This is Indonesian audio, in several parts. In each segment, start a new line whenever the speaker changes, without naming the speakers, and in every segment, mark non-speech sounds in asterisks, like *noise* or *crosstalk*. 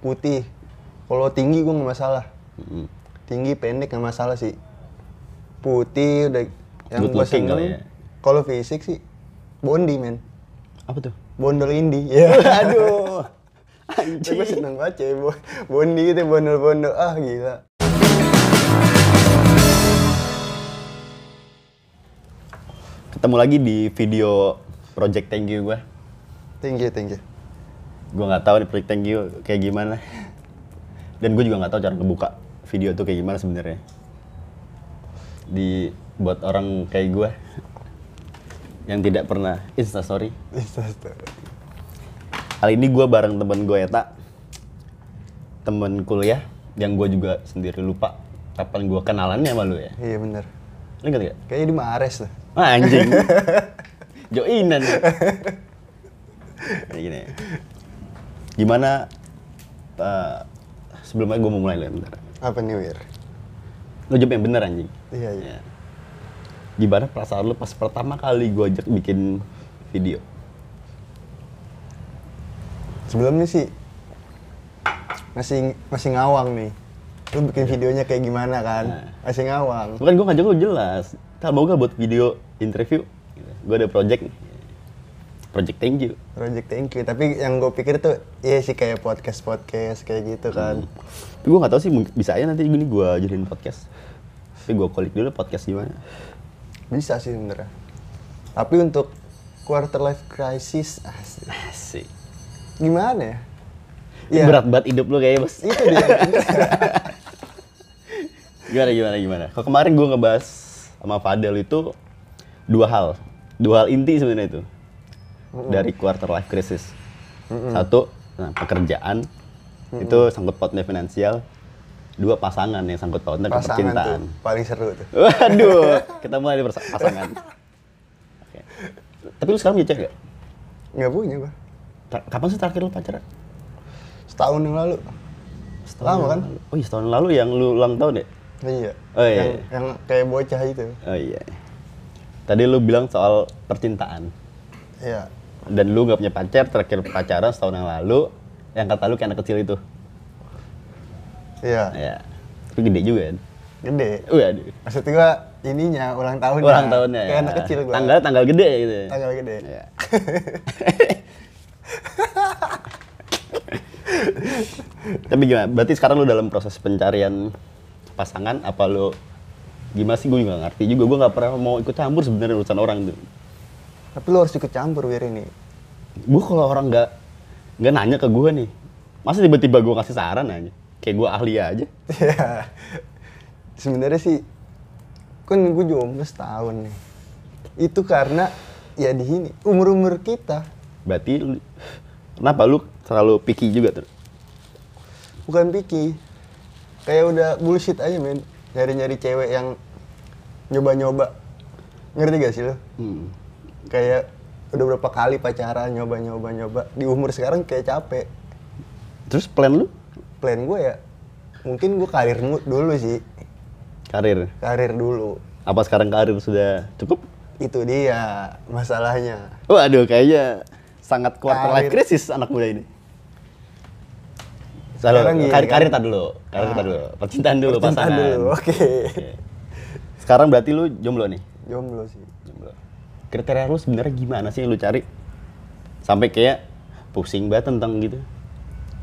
putih. Kalau tinggi gue nggak masalah.
Mm.
Tinggi pendek nggak masalah sih. Putih udah yang gue seneng.
ya.
Kalau fisik sih Bondi men.
Apa tuh?
Bondol Indi. *laughs* Ya.
Aduh.
Gue seneng banget ya Bo- Bondi gitu bondol-bondol. Ah gila.
Ketemu lagi di video Project Thank You gue.
Thank you, thank you.
Gue nggak tahu Thank You kayak gimana. Dan gue juga nggak tahu cara ngebuka video tuh kayak gimana sebenarnya. Di buat orang kayak gue yang tidak pernah Insta Story.
Instastory.
Kali ini gue bareng temen gue Eta, temen kuliah yang gue juga sendiri lupa kapan gue kenalannya sama lu ya.
Iya bener.
Lu inget gak?
Kayaknya di Mares tuh.
Ah, anjing. *laughs* Joinan. *laughs* Kayak gini. Gimana eh, sebelumnya gue mau mulai lah bentar.
Apa nih Wir?
Lu jawab yang bener anjing.
Iya, iya.
Ya. Gimana perasaan lu pas pertama kali gue ajak bikin video?
Sebelumnya sih masih masih ngawang nih. Lu bikin videonya kayak gimana kan?
Nah.
Masih ngawang.
Bukan gue ngajak lu jelas. Tak mau gak buat video interview? Gue ada project nih. Project thank you.
Project thank you. Tapi yang gue pikir tuh iya sih kayak podcast podcast kayak gitu kan.
Tapi gue gak tahu sih bisa aja nanti gini gue jadiin podcast. Tapi gue kulik dulu podcast gimana.
Bisa sih sebenernya. Tapi untuk quarter life crisis asik.
Asik.
gimana ya? Iya.
Berat banget hidup lu kayaknya bos.
Itu dia. *laughs*
Gimana gimana gimana? Kalau kemarin gue ngebahas sama Fadel itu dua hal, dua hal inti sebenarnya itu dari quarter life crisis. Satu, nah, pekerjaan itu sangkut pautnya finansial. Dua pasangan yang sangkut pautnya ke percintaan.
tuh paling seru tuh.
Waduh, *laughs* kita mulai dari pasangan. Oke. Tapi lu sekarang punya cewek gak?
Nggak punya gua.
Kapan sih terakhir lu pacaran?
Setahun yang lalu. Lama kan?
Oh iya, setahun lalu yang lu ulang tahun ya?
Iya.
Oh, iya.
Yang, yang kayak bocah itu.
Oh iya. Tadi lu bilang soal percintaan.
Iya.
Dan lu gak punya pacar, terakhir pacaran setahun yang lalu, yang kata lu kayak anak kecil itu.
Iya.
Ya. Tapi gede juga kan?
Gede.
Aduh.
Maksud gua ininya ulang tahunnya.
Ulang tahunnya
Kayak
ya.
anak kecil gua.
Tanggal tanggal gede gitu. ya?
Tanggal gede.
Iya. *laughs* Tapi gimana? Berarti sekarang lu dalam proses pencarian pasangan apa lu gimana sih gue juga nggak ngerti juga gue nggak pernah mau ikut campur sebenarnya urusan orang tuh
Tapi lu harus ikut campur Wir ini.
gue kalau orang nggak nggak nanya ke gue nih masa tiba-tiba gue ngasih saran aja kayak gue ahli aja
Iya. Sebenarnya sih kan gue jomblo setahun nih. Itu karena ya di sini umur-umur kita
berarti lu- kenapa lu terlalu picky juga tuh
bukan picky. Kayak udah bullshit aja men. Nyari-nyari cewek yang nyoba-nyoba. Ngerti gak sih lo?
hmm.
Kayak udah berapa kali pacaran nyoba-nyoba-nyoba. Di umur sekarang kayak capek.
terus plan lu
Plan gue ya mungkin gue karir dulu sih.
karir
Karir dulu.
apa sekarang karir sudah cukup
Itu dia masalahnya.
waduh kayaknya sangat quarter life
Karir.
crisis anak muda ini Selalu,
Sekarang
karir,
kan?
karir tak dulu, karir
Ah.
tak dulu, percintaan dulu,
Percintaan
pasangan.
dulu, oke.
Sekarang berarti lu jomblo nih?
Jomblo sih.
Kriteria lu sebenarnya gimana sih yang lu cari? Sampai kayak pusing banget tentang gitu.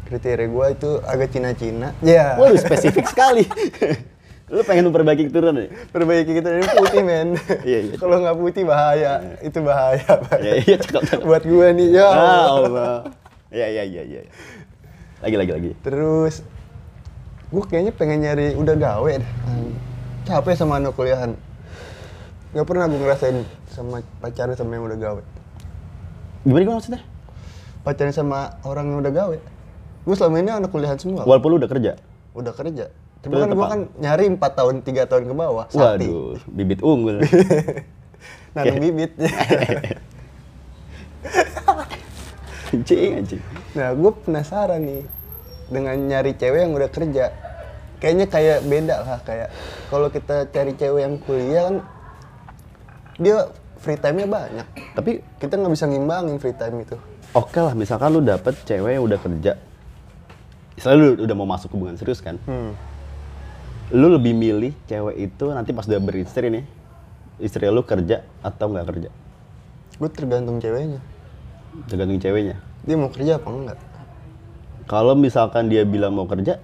Kriteria gue itu agak Cina-Cina. Ya.
Waduh spesifik sekali. *laughs* lu pengen memperbaiki keturunan nih?
Perbaiki ini putih men.
Iya, iya.
Kalau nggak putih bahaya. Itu bahaya.
Iya, iya, cakep, cakep.
Buat gue nih ya.
Ah,
Allah.
Allah. Iya, iya, iya, iya. Lagi, lagi, lagi.
Terus gue kayaknya pengen nyari udah gawe deh. Capek sama anak kuliahan. Gak pernah gue ngerasain sama pacaran sama yang udah gawe.
Gimana gimana maksudnya?
Pacaran sama orang yang udah gawe. Gue selama ini anak kuliahan semua.
Walaupun lu udah kerja?
Udah kerja.
Tapi
kan gue kan nyari 4 tahun, 3 tahun ke bawah. Sakti.
Waduh, bibit unggul. *laughs*
Nanam bibit. *laughs*
anjing, anjing.
Nah, gue penasaran nih dengan nyari cewek yang udah kerja. Kayaknya kayak beda lah kayak kalau kita cari cewek yang kuliah kan dia free time-nya banyak.
Tapi
Kita nggak bisa ngimbangin free time itu.
oke lah, misalkan lu dapet cewek yang udah kerja. Selalu udah mau masuk hubungan serius kan?
Hmm.
Lu lebih milih cewek itu nanti pas udah beristri nih, istri lu kerja atau nggak kerja?
Gue tergantung ceweknya.
Tergantung ceweknya.
Dia mau kerja apa enggak?
Kalau misalkan dia bilang mau kerja,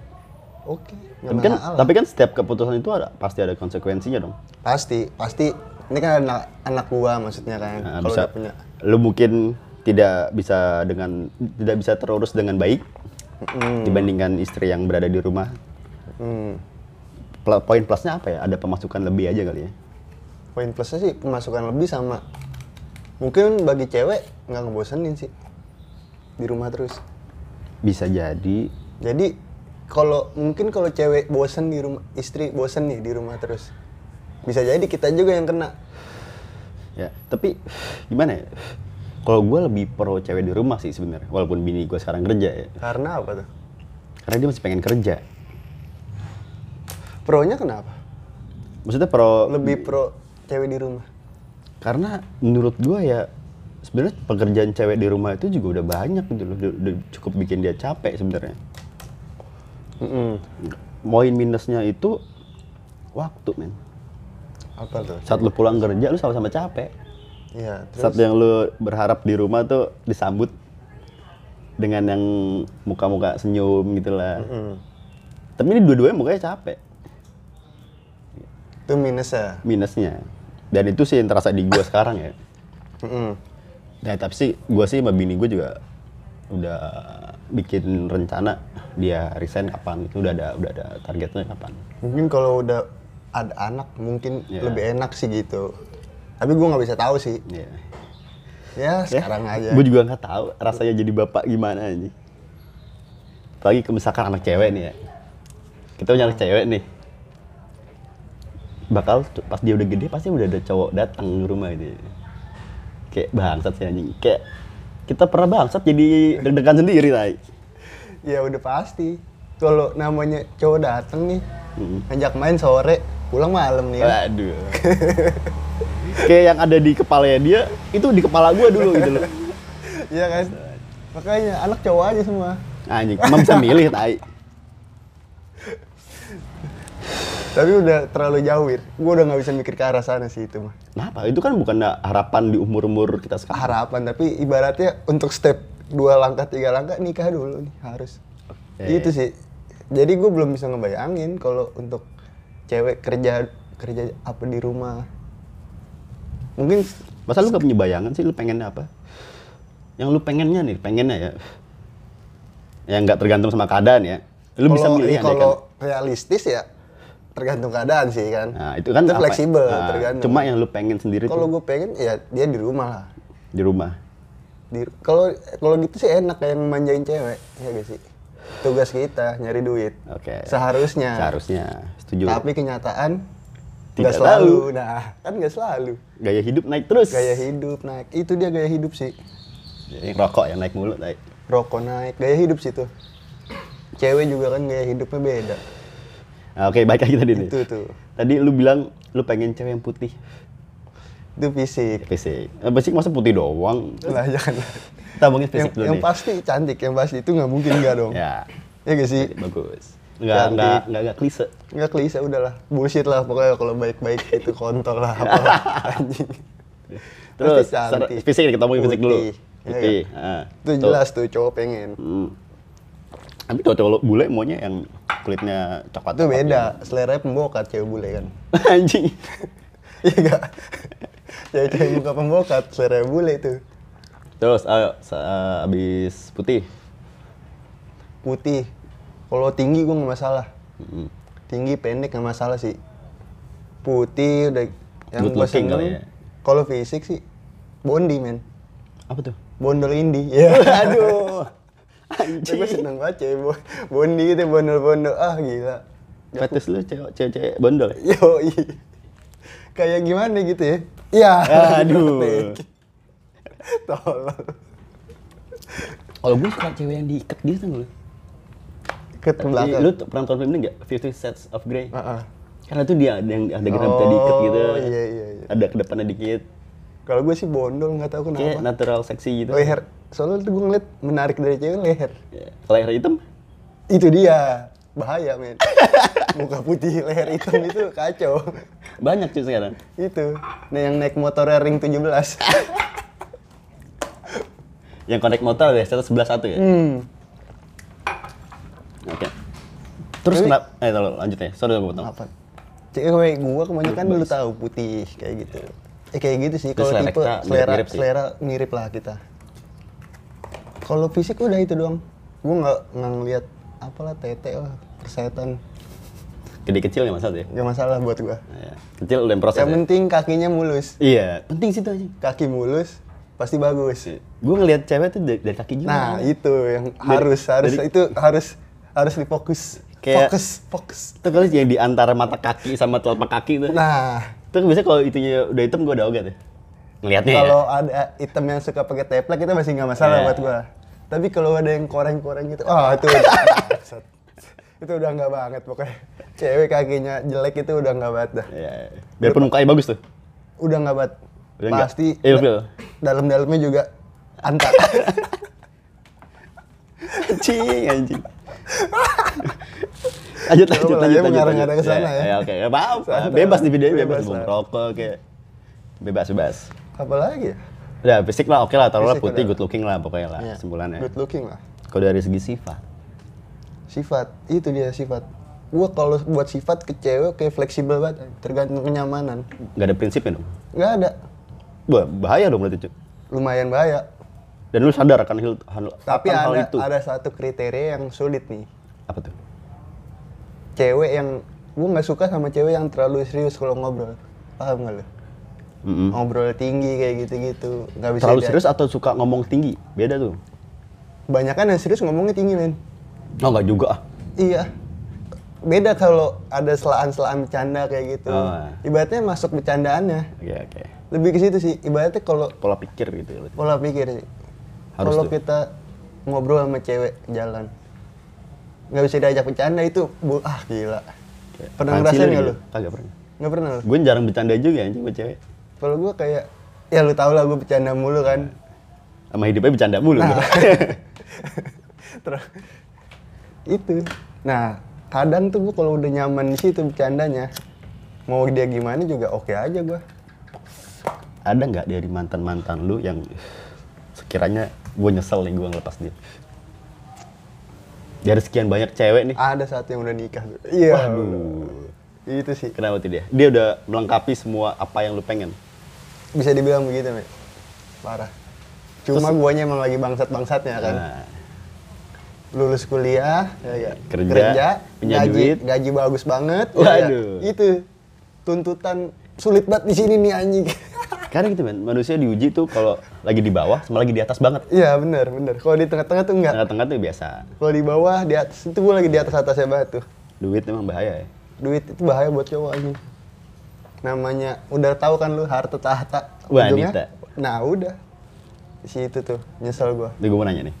Oke. nggak
tapi kan, tapi kan setiap keputusan itu ada pasti ada konsekuensinya dong.
Pasti, pasti. Ini kan anak, anak gua maksudnya kan.
Nah,
Kalau
bisa,
udah punya.
lu mungkin tidak bisa dengan tidak bisa terurus dengan baik
Hmm.
dibandingkan istri yang berada di rumah. Pla- Poin plusnya apa ya? Ada pemasukan lebih aja kali ya.
Poin plusnya sih pemasukan lebih sama. Mungkin bagi cewek nggak ngebosenin sih. Di rumah terus.
Bisa jadi
Jadi kalau mungkin kalau cewek bosen di rumah, istri bosen nih di rumah terus. Bisa jadi kita juga yang kena.
ya. Tapi gimana ya? Kalau gue lebih pro cewek di rumah sih sebenarnya. Walaupun bini gue sekarang kerja ya.
Karena apa tuh?
Karena dia masih pengen kerja.
Pronya kenapa?
Maksudnya pro
Lebih pro cewek di rumah.
karena menurut gue ya sebenarnya pekerjaan cewek di rumah itu juga udah banyak gitu loh. Udah, udah cukup bikin dia capek sebenarnya.
Mm-mm.
Poin minusnya itu waktu men.
Apa tuh?
Saat lu pulang kerja lu sama-sama capek.
Iya,
Saat
terus
yang lu berharap di rumah tuh disambut dengan yang muka-muka senyum gitu lah.
Mm.
Tapi ini dua-duanya mukanya capek.
itu minusnya.
Minusnya. Dan itu sih yang terasa di gua sekarang ya. *coughs*
Mm-mm.
Nah, tapi sih gua sih sama bini gua juga udah bikin rencana dia resign kapan itu udah ada udah ada targetnya kapan.
Mungkin kalau udah ada anak mungkin
Iya.
lebih enak sih gitu. Tapi gua nggak bisa tahu sih.
Iya.
Ya sekarang aja.
Gue juga nggak tahu rasanya jadi bapak gimana ini. Apalagi ke misalkan anak cewek nih ya. Kita punya anak cewek nih. Bakal pas dia udah gede pasti udah ada cowok datang ke rumah ini. Kayak bangsat sih anjing. Kayak kita pernah bangsat jadi deg-degan sendiri tay.
Ya udah pasti. Kalau namanya cowok dateng nih,
Hmm.
ngajak main sore, pulang malam nih. ya.
Kayak yang ada di kepalanya dia itu di kepala gua dulu gitu loh. *laughs*
Iya kan? Makanya anak cowok aja semua.
Anjing, emang bisa milih tai.
Tapi udah terlalu jauh, Wir. Gue udah nggak bisa mikir ke arah sana sih itu mah.
Kenapa? Itu kan bukan harapan di umur-umur kita sekarang.
Harapan, tapi ibaratnya untuk step dua langkah, tiga langkah nikah dulu nih harus.
Oke.
Itu sih. Jadi gue belum bisa ngebayangin kalau untuk cewek kerja kerja apa di rumah. Mungkin
Masa lu gak punya bayangan sih lu pengennya apa? Yang lu pengennya nih, pengennya ya. Yang nggak tergantung sama keadaan ya. Lu bisa
kalau-
milih
iya, kalau
kan.
realistis ya tergantung keadaan sih kan.
Nah, itu kan apa-
fleksibel,
nah,
tergantung.
Cuma yang lu pengen sendiri
kalau gue pengen ya dia di rumah lah.
di rumah.
Di kalau kalau gitu sih enak kayak manjain cewek, ya gak sih? Tugas kita nyari duit.
Oke.
Seharusnya.
Seharusnya. Setuju.
Tapi kenyataan
Tidak
nggak selalu. Nah, kan nggak selalu.
Gaya hidup naik terus.
Gaya hidup naik. Itu dia gaya hidup sih.
Jadi rokok yang naik mulu, tai.
Rokok naik, gaya hidup sih tuh. Cewek juga kan gaya hidupnya beda.
Nah, Oke, baik lagi tadi nih.
Itu tuh.
Tadi lu bilang lu pengen cewek yang putih.
Itu fisik.
Fisik. Eh, Fisik masa putih doang.
Lah jangan.
Kita
yang,
fisik dulu
yang
nih.
pasti cantik, yang pasti itu nggak mungkin nggak dong.
Ya,
Ya gak sih?
bagus. Enggak,
Cantik.
enggak, enggak, enggak klise.
Nggak klise udahlah. Bullshit lah pokoknya kalau baik-baik itu kontol lah apalah *laughs* anjing.
Terus,
cantik.
fisik kita ngomongin fisik dulu.
Putih. Iya kan?
ah.
Itu jelas tuh cowok pengen.
Hmm. Tapi cowok-cowok bule maunya yang kulitnya coklat.
Itu beda, selera pembokat cewek bule kan. *laughs*
Anjing.
Iya enggak? Cewek-cewek muka *laughs* pembokat, selera bule itu.
Terus, ayo, eh, abis putih.
Putih. Kalau tinggi gue nggak masalah.
Mm.
Tinggi pendek nggak masalah sih. Putih udah yang gue seneng.
ya.
Kalau fisik sih Bondi men.
Apa tuh?
Bondol indie. *laughs* Ya.
Aduh.
Tapi gue seneng banget cewek bo- Bondi gitu bondol-bondol. Ah gila.
Fetis lu cewek- cewek-cewek bondol?
Yo Kayak gimana gitu ya? Iya.
Aduh. *laughs*
Tolong.
Kalau gue suka cewek yang diikat gitu lu.
Ke belakang.
Lu pernah nonton film ini nggak? Fifty Shades of Grey.
Heeh.
Karena tuh dia ada yang ada rambutnya diikat gitu.
Oh, iya, iya, iya.
Ada ke depannya dikit.
Kalau gue sih bondol nggak tahu
Kayak
kenapa.
natural seksi gitu.
Leher. Soalnya tuh gue ngeliat menarik dari cewek leher.
Ya, Leher hitam?
Itu dia. Bahaya, men. *laughs* Muka putih, leher hitam itu kacau.
Banyak cuy sekarang.
itu. Nah, yang naik motor ring 17.
Yang connect motor ya, 111 ya?
hmm.
Oke. Terus
Tapi-
kenapa? Eh, tolong lanjut ya. Sorry gue potong.
Apa? Cewek gua kebanyakan dulu tahu putih kayak gitu. Eh kayak gitu sih. Kalau
selera
tipe selera
mirip-mirip sih.
selera mirip lah kita. Kalau fisik udah itu doang. Gua nggak nggak ngeliat apalah tete lah persetan.
Gede kecil nggak masalah ya?
Gak masalah buat gua.
Ya. Kecil udah proses
Yang
ya?
penting kakinya mulus.
Iya, penting sih itu aja.
Kaki mulus pasti bagus.
Gue ngelihat cewek tuh dari, dari kaki juga.
Nah, itu yang harus harus
dari-
itu harus harus difokus.
Kayak-
fokus, fokus.
Itu kali yang di antara mata kaki sama telapak kaki tuh.
Nah,
Itu biasanya kalau itunya udah hitam gue udah ogat ya. Ngeliatnya ya.
kalau ada item yang suka pakai teplak itu masih nggak masalah
Iya.
buat gua. Tapi kalau ada yang koreng-koreng gitu, ah itu udah, *laughs* bangsat. itu udah nggak banget pokoknya. Cewek kakinya jelek itu udah nggak banget dah.
Iya. Biarpun mukanya bagus tuh.
Udah nggak banget.
Udah
Pasti
ilfil.
da- dalam-dalamnya juga anta.
Anjing, *laughs* anjing. lanjut, lanjut, lanjut,
ya,
lanjut,
mengarah-ngarah
lanjut.
ke sana ya.
ya. Oke, nggak apa-apa.
Santai
Bebas
lah,
di videonya, bebas.
bebas
Bung rokok, kayak bebas, bebas.
Apalagi ya?
Udah, fisik lah oke lah, taruhlah putih, good looking lah pokoknya lah,
Iya.
kesimpulannya.
Good looking lah.
Kalau dari segi sifat,
Sifat, itu dia sifat. Gua kalau buat sifat ke cewek kayak fleksibel banget, tergantung kenyamanan.
nggak ada prinsipnya dong.
Nggak ada.
Wah, bahaya dong berarti, Cuk.
Lumayan bahaya.
Dan lu sadar akan hal, hal,
Tapi
akan hal
ada
itu.
ada satu kriteria yang sulit nih.
Apa tuh?
Cewek yang gua nggak suka sama cewek yang terlalu serius kalau ngobrol. Paham nggak lu?
Mm-mm.
Ngobrol tinggi kayak gitu-gitu. Nggak bisa
Terlalu serius atau suka ngomong tinggi? Beda tuh.
Banyakan yang serius ngomongnya tinggi, men.
Oh, nggak juga ah.
Iya. Beda kalau ada selaan-selaan bercanda kayak gitu.
Oh.
Ibaratnya masuk bercandaannya.
Oke, oke.
Lebih ke situ sih. Ibaratnya kalau
Pola pikir gitu ya.
pola pikir sih.
Harus
Kalau kita ngobrol sama cewek jalan, nggak bisa diajak bercanda itu, bu, ah gila.
Kayak
Pernah ngerasain nggak
gitu?
lu?
Kagak pernah.
Nggak pernah lu?
Gue jarang bercanda juga anjing sama cewek.
Kalau gua kayak, ya lu tau lah gue bercanda mulu kan.
Sama hidupnya bercanda mulu.
Nah. *laughs* *laughs* Terus itu. Nah, kadang tuh gua kalau udah nyaman di situ bercandanya, mau dia gimana juga oke aja gua.
Ada nggak dari mantan-mantan lu yang sekiranya gue nyesel nih gue ngelepas dia? Dari sekian banyak cewek nih,
Ada satu yang udah nikah tuh. Iya.
Waduh.
Itu sih.
kenapa tuh dia? Dia udah melengkapi semua apa yang lu pengen.
Bisa dibilang begitu, Mek. Parah. Cuma guanya emang lagi bangsat-bangsatnya kan.
Nah,
lulus kuliah, ya, ya.
Kerja, punya
gaji,
duit.
gaji bagus banget. ya, ya.
Waduh.
Itu tuntutan sulit banget di sini nih anjing. *laughs*
karena gitu men, manusia diuji tuh kalau lagi di bawah sama lagi di atas banget.
Iya bener bener. Kalau di tengah-tengah tuh enggak.
Tengah-tengah tuh biasa.
Kalau di bawah di atas itu gue lagi di atas atasnya banget tuh.
Duit emang bahaya ya.
Duit itu bahaya buat cowok anjing. Namanya udah tahu kan lu harta tahta.
Wanita.
ujungnya. Nah udah. Di situ tuh nyesel gua.
Nih gue mau nanya nih.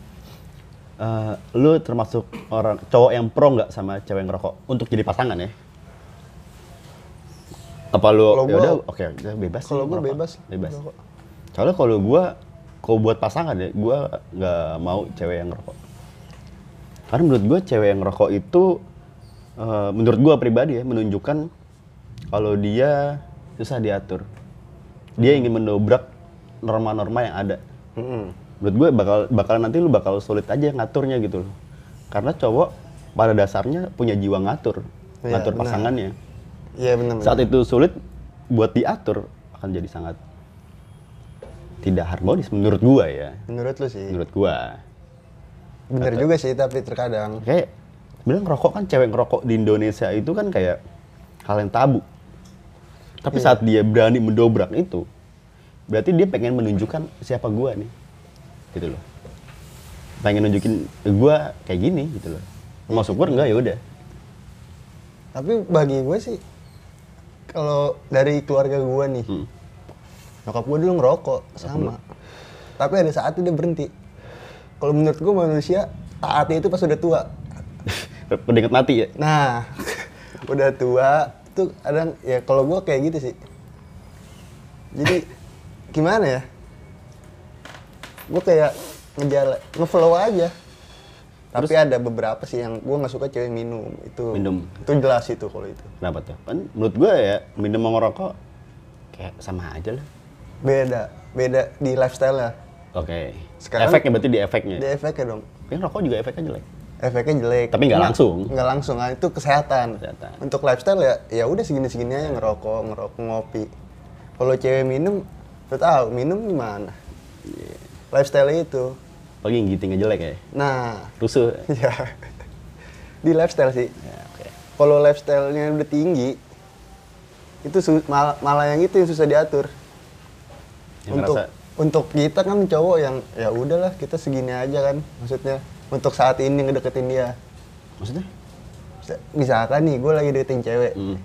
Eh, lu termasuk orang cowok yang pro nggak sama cewek yang ngerokok untuk jadi pasangan ya? Apa lu
Kalau
ya udah oke udah bebas sih
Kalau
ngerokok.
bebas.
Bebas.
ngerokok.
Soalnya kalau gua kalau buat pasangan ya, gua nggak mau cewek yang ngerokok. Karena menurut gua cewek yang ngerokok itu eh, menurut gua pribadi ya menunjukkan kalau dia susah diatur. Dia ingin mendobrak norma-norma yang ada
Mm-mm.
Menurut gue bakal bakal nanti lu bakal sulit aja ngaturnya gitu loh karena cowok pada dasarnya punya jiwa ngatur
Iya,
ngatur
benar.
pasangannya
Iya benar.
saat itu sulit buat diatur akan jadi sangat tidak harmonis menurut gua ya
Menurut lu sih.
menurut gua
Bener juga sih tapi terkadang.
kayak bilang ngerokok kan cewek ngerokok di Indonesia itu kan kayak hal yang tabu tapi
Iya.
saat dia berani mendobrak itu berarti dia pengen menunjukkan siapa gua nih gitu loh pengen nunjukin gua kayak gini gitu loh mau syukur enggak ya udah
Tapi bagi gue sih kalau dari keluarga gue nih,
Hmm.
nyokap gue dulu ngerokok sama. Tapi ada saatnya dia berhenti. Kalau menurut gue manusia taatnya itu pas udah tua. *laughs*
udah inget mati ya
Nah, *laughs* udah tua tuh kadang ya kalau gue kayak gitu sih. Jadi gimana ya? Gue kayak ngejalan, ngeflow aja. Tapi ada beberapa sih yang gue nggak suka cewek minum. Itu
Minum.
Itu jelas itu kalau itu.
Kenapa tuh? Kan menurut gue ya minum sama ngerokok kayak sama aja lah.
Beda, beda di lifestyle lah.
Oke.
Sekarang-
efeknya berarti di efeknya.
Di efeknya dong.
Kan rokok juga efeknya jelek.
Efeknya jelek.
Tapi nggak langsung.
Nggak langsung, nah, itu kesehatan.
Kesehatan.
Untuk lifestyle ya, ya udah segini-segini aja ngerokok, ngerokok, ngopi. Kalau cewek minum, lo tau minum gimana?
Iya.
Lifestyle itu.
Apalagi yang gitingnya jelek ya.
Nah,
Rusuh. *laughs*
ya di lifestyle sih.
Ya, oke.
Kalau lifestyle-nya udah tinggi, itu mal- malah yang itu yang susah diatur.
Yang
untuk
ngerasa-
untuk kita kan cowok yang ya udahlah kita segini aja kan maksudnya untuk saat ini ngedeketin dia
Maksudnya?
Bisa- misalkan nih gue lagi deketin cewek
Hmm.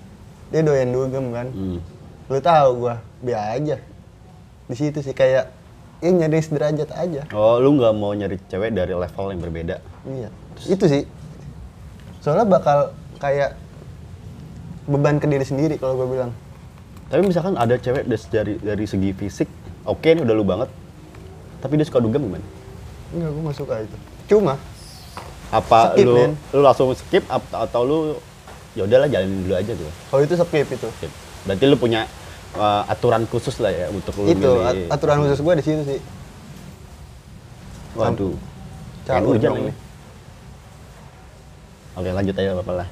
dia doyan dugem kan
Hmm.
lu tahu gue biar aja di situ sih kayak ya nyari sederajat aja
Oh, lu nggak mau nyari cewek dari level yang berbeda?
iya itu sih soalnya bakal kayak beban ke diri sendiri kalau gue bilang
Tapi misalkan ada cewek dari dari segi fisik, oke nih udah lu banget. Tapi dia suka dugem gimana?
enggak gue gak suka itu cuma
Apa
Skip,
lu lu langsung skip atau lu ya udahlah jalanin dulu aja gitu.
kalau itu skip itu
Skip. Berarti lu punya uh, aturan khusus lah ya untuk lu
itu
milih.
at- aturan khusus gue di situ sih
Waduh. Kayak hujan ini. Oke, lanjut aja apa lah.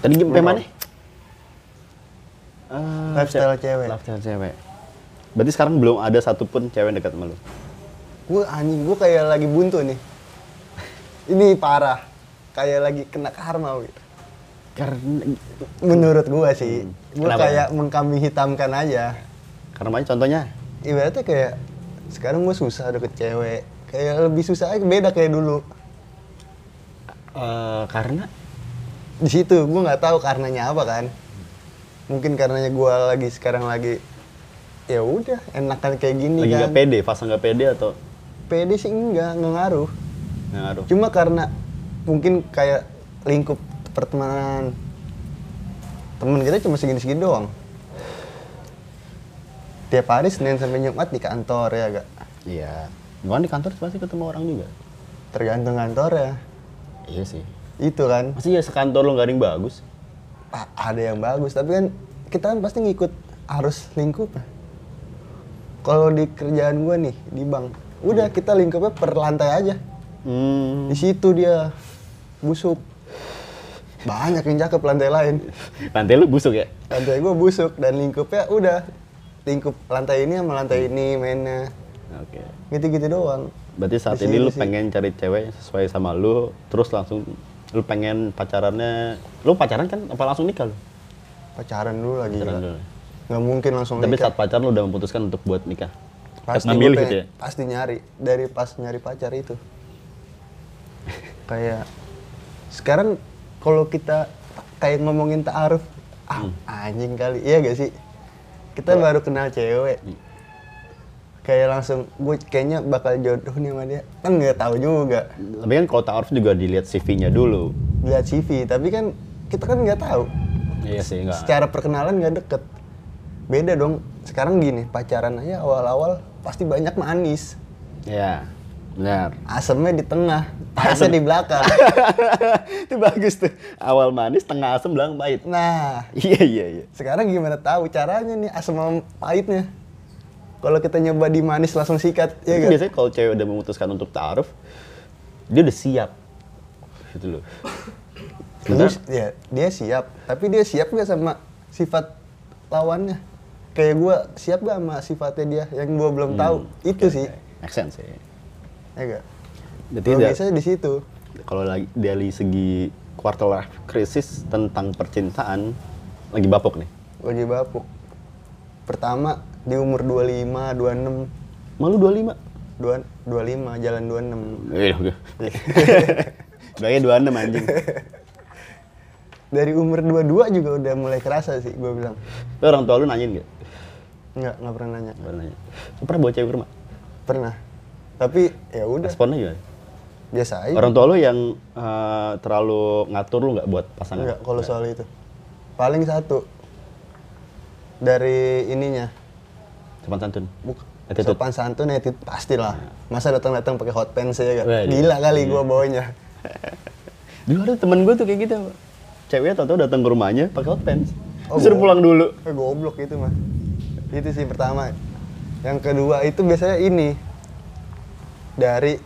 Tadi
Belum.
mana? Ah,
Lifestyle
ce-
cewek.
Lifestyle cewek. Berarti sekarang belum ada satupun cewek dekat sama lu.
gue anjing gue kayak lagi buntu nih *laughs* ini parah kayak lagi kena karma gitu
Karena
menurut gue sih gue
Hmm. Kenapa?
kayak mengkambing hitamkan aja
karena mana contohnya?
ibaratnya kayak sekarang gue susah deket cewek kayak lebih susah aja beda kayak dulu
Eh, karena
di situ gue nggak tahu karenanya apa kan mungkin karenanya gue lagi sekarang lagi ya udah enakan kayak gini
lagi
kan
nggak pede, fase nggak pede atau
pede sih enggak nggak ngaruh
nggak ngaruh?
Cuma karena mungkin kayak lingkup pertemanan temen kita cuma segini-segini doang. Tiap hari Senin sampai Jumat di kantor ya gak?
Iya. Gua di kantor pasti ketemu orang juga.
Tergantung kantor ya.
Iya sih.
Itu kan
Masih ya sekantor lu nggak ada yang bagus.
a- ada yang bagus tapi kan kita kan pasti ngikut arus lingkupnya. Kalau di kerjaan gua nih di bank, udah kita lingkupnya per lantai aja.
Hmm.
Di situ dia busuk. Banyak yang cakep lantai lain.
Lantai lu busuk ya?
lantai gue busuk dan lingkupnya udah lingkup lantai ini sama lantai ini mainnya
Oke.
gitu-gitu doang
Berarti saat
Di
ini lu
sih.
pengen cari cewek sesuai sama lu, terus langsung lu pengen pacarannya, lu pacaran kan apa langsung nikah lu?
pacaran dulu lagi
Pacaran dulu.
nggak mungkin langsung
Tapi
nikah
saat pacaran lu udah memutuskan untuk buat nikah.
pasti
Ngambil
gua
gitu ya?
pasti nyari dari pas nyari pacar itu *laughs* kayak sekarang kalau kita kayak ngomongin ta'aruf ah
Hmm.
anjing kali iya gak sih kita baru kenal cewek
Hmm.
kayak langsung gue kayaknya bakal jodoh nih sama dia kan nggak tahu juga
Tapi kan kalau ta'aruf juga dilihat CV-nya dulu.
lihat CV tapi kan kita kan nggak tahu
Iya sih, enggak.
secara perkenalan nggak deket beda dong sekarang gini pacaran aja awal-awal pasti banyak manis
Iya. Benar.
asemnya di tengah pahitnya di belakang *laughs*
itu bagus tuh. Awal manis, tengah asam, belakang pahit.
nah *laughs*
Iya, iya, iya.
sekarang gimana tahu caranya nih asam sama pahitnya kalau kita nyoba di manis langsung sikat ya gak?
biasanya kalau cewek udah memutuskan untuk ta'aruf, dia udah siap. Gitu loh.
Terus ya dia siap tapi dia siap gak sama sifat lawannya kayak gua siap gak sama sifatnya dia yang gua belum tahu itu sih
Make sense ya.
Ya gak?
Berarti
biasanya di situ
kalau lagi dari segi quarter life crisis tentang percintaan lagi bapuk nih.
lagi bapuk pertama di umur 25, 26
Malu 25.
dua- 25 jalan 26
Eh, oke. *laughs* Udah 26 anjing.
dari umur 22 juga udah mulai kerasa sih gue bilang
Lu orang tua lu nanyain gak?
nggak nggak pernah nanya
Baru nanya. Lu pernah bawa cewek ke rumah?
pernah tapi ya udah
Responnya gimana?
biasa aja
Orang tua lu yang eh, terlalu ngatur lu nggak buat pasangan?
Enggak, kalau soal itu. Paling satu. Dari ininya.
Sopan santun.
Buk
Attitude.
sopan santun attitude pastilah masa datang-datang pakai hot pants ya kan
Wah, iya.
gila kali gua bawanya *laughs*
Dulu ada temen gue tuh kayak gitu. Cewek tau-tau datang ke rumahnya pakai hot pants.
Oh,
Suruh pulang dulu.
eh, goblok itu mah itu sih pertama yang kedua itu biasanya ini dari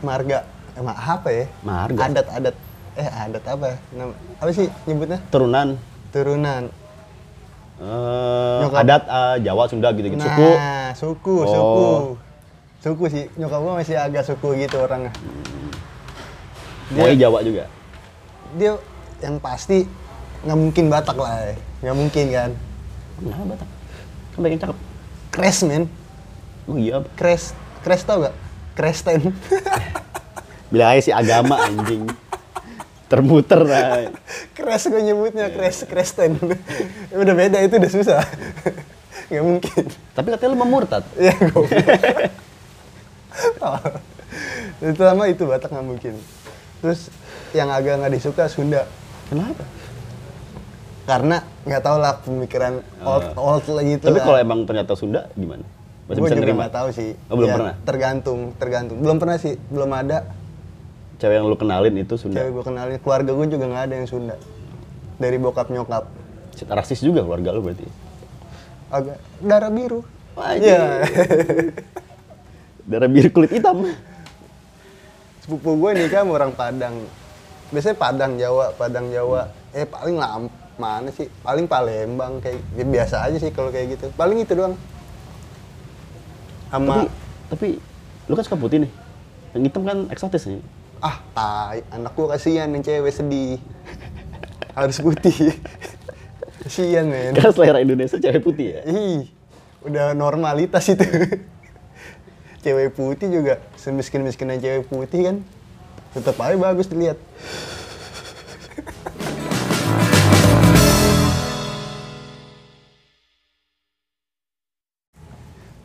marga emang apa ya
Marga.
adat-adat eh adat apa Nama, apa sih nyebutnya
Turunan
turunan
eh,
Nyokap.
adat eh, Jawa, Sunda gitu-gitu.
nah
Suku.
suku
Oh.
suku suku sih nyokap gua masih agak suku gitu orangnya
Pokoknya Jawa juga.
dia yang pasti nggak mungkin Batak lah ya. nggak mungkin kan
Kenapa Batak? Kan banyak cakep.
crash men
Oh iya.
crash crash tau gak crash ten *laughs*
Bilang aja sih agama anjing. Termuter lah.
crash gue nyebutnya crash crash ten *laughs* udah beda itu udah susah *laughs* nggak mungkin
Tapi katanya lu mau murtad.
ya gue Terutama itu Batak nggak mungkin terus yang agak nggak disuka Sunda
Kenapa?
karena nggak tau lah pemikiran old old lah gitu
Ah. Tapi kalau emang ternyata Sunda gimana? Masih
Gue
bisa
juga
nerima?
tahu sih.
Oh, belum
Ya,
pernah?
Tergantung, tergantung. Belum pernah sih, belum ada.
Cewek yang lu kenalin itu Sunda.
Cewek gue kenalin, keluarga gue juga nggak ada yang Sunda. Dari bokap nyokap.
Rasis juga keluarga lu berarti.
Agak darah biru. Iya. *laughs*
Darah biru kulit hitam.
Sepupu gue nikah sama orang Padang. Biasanya Padang Jawa, Padang Jawa. Eh paling lam mana sih? Paling Palembang kayak ya, biasa aja sih kalau kayak gitu. Paling itu doang.
Tapi,
Sama
tapi lu kan suka putih nih. Yang hitam kan eksotis nih.
ah tai anak gue kasihan yang cewek sedih. Harus putih. kasihan men.
Karena selera Indonesia cewek putih ya.
Ih, udah normalitas itu. cewek putih juga, semiskin-miskinan cewek putih kan, tetap aja bagus dilihat.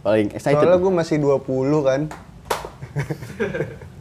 Paling excited.
Soalnya gue masih 20 kan. *laughs*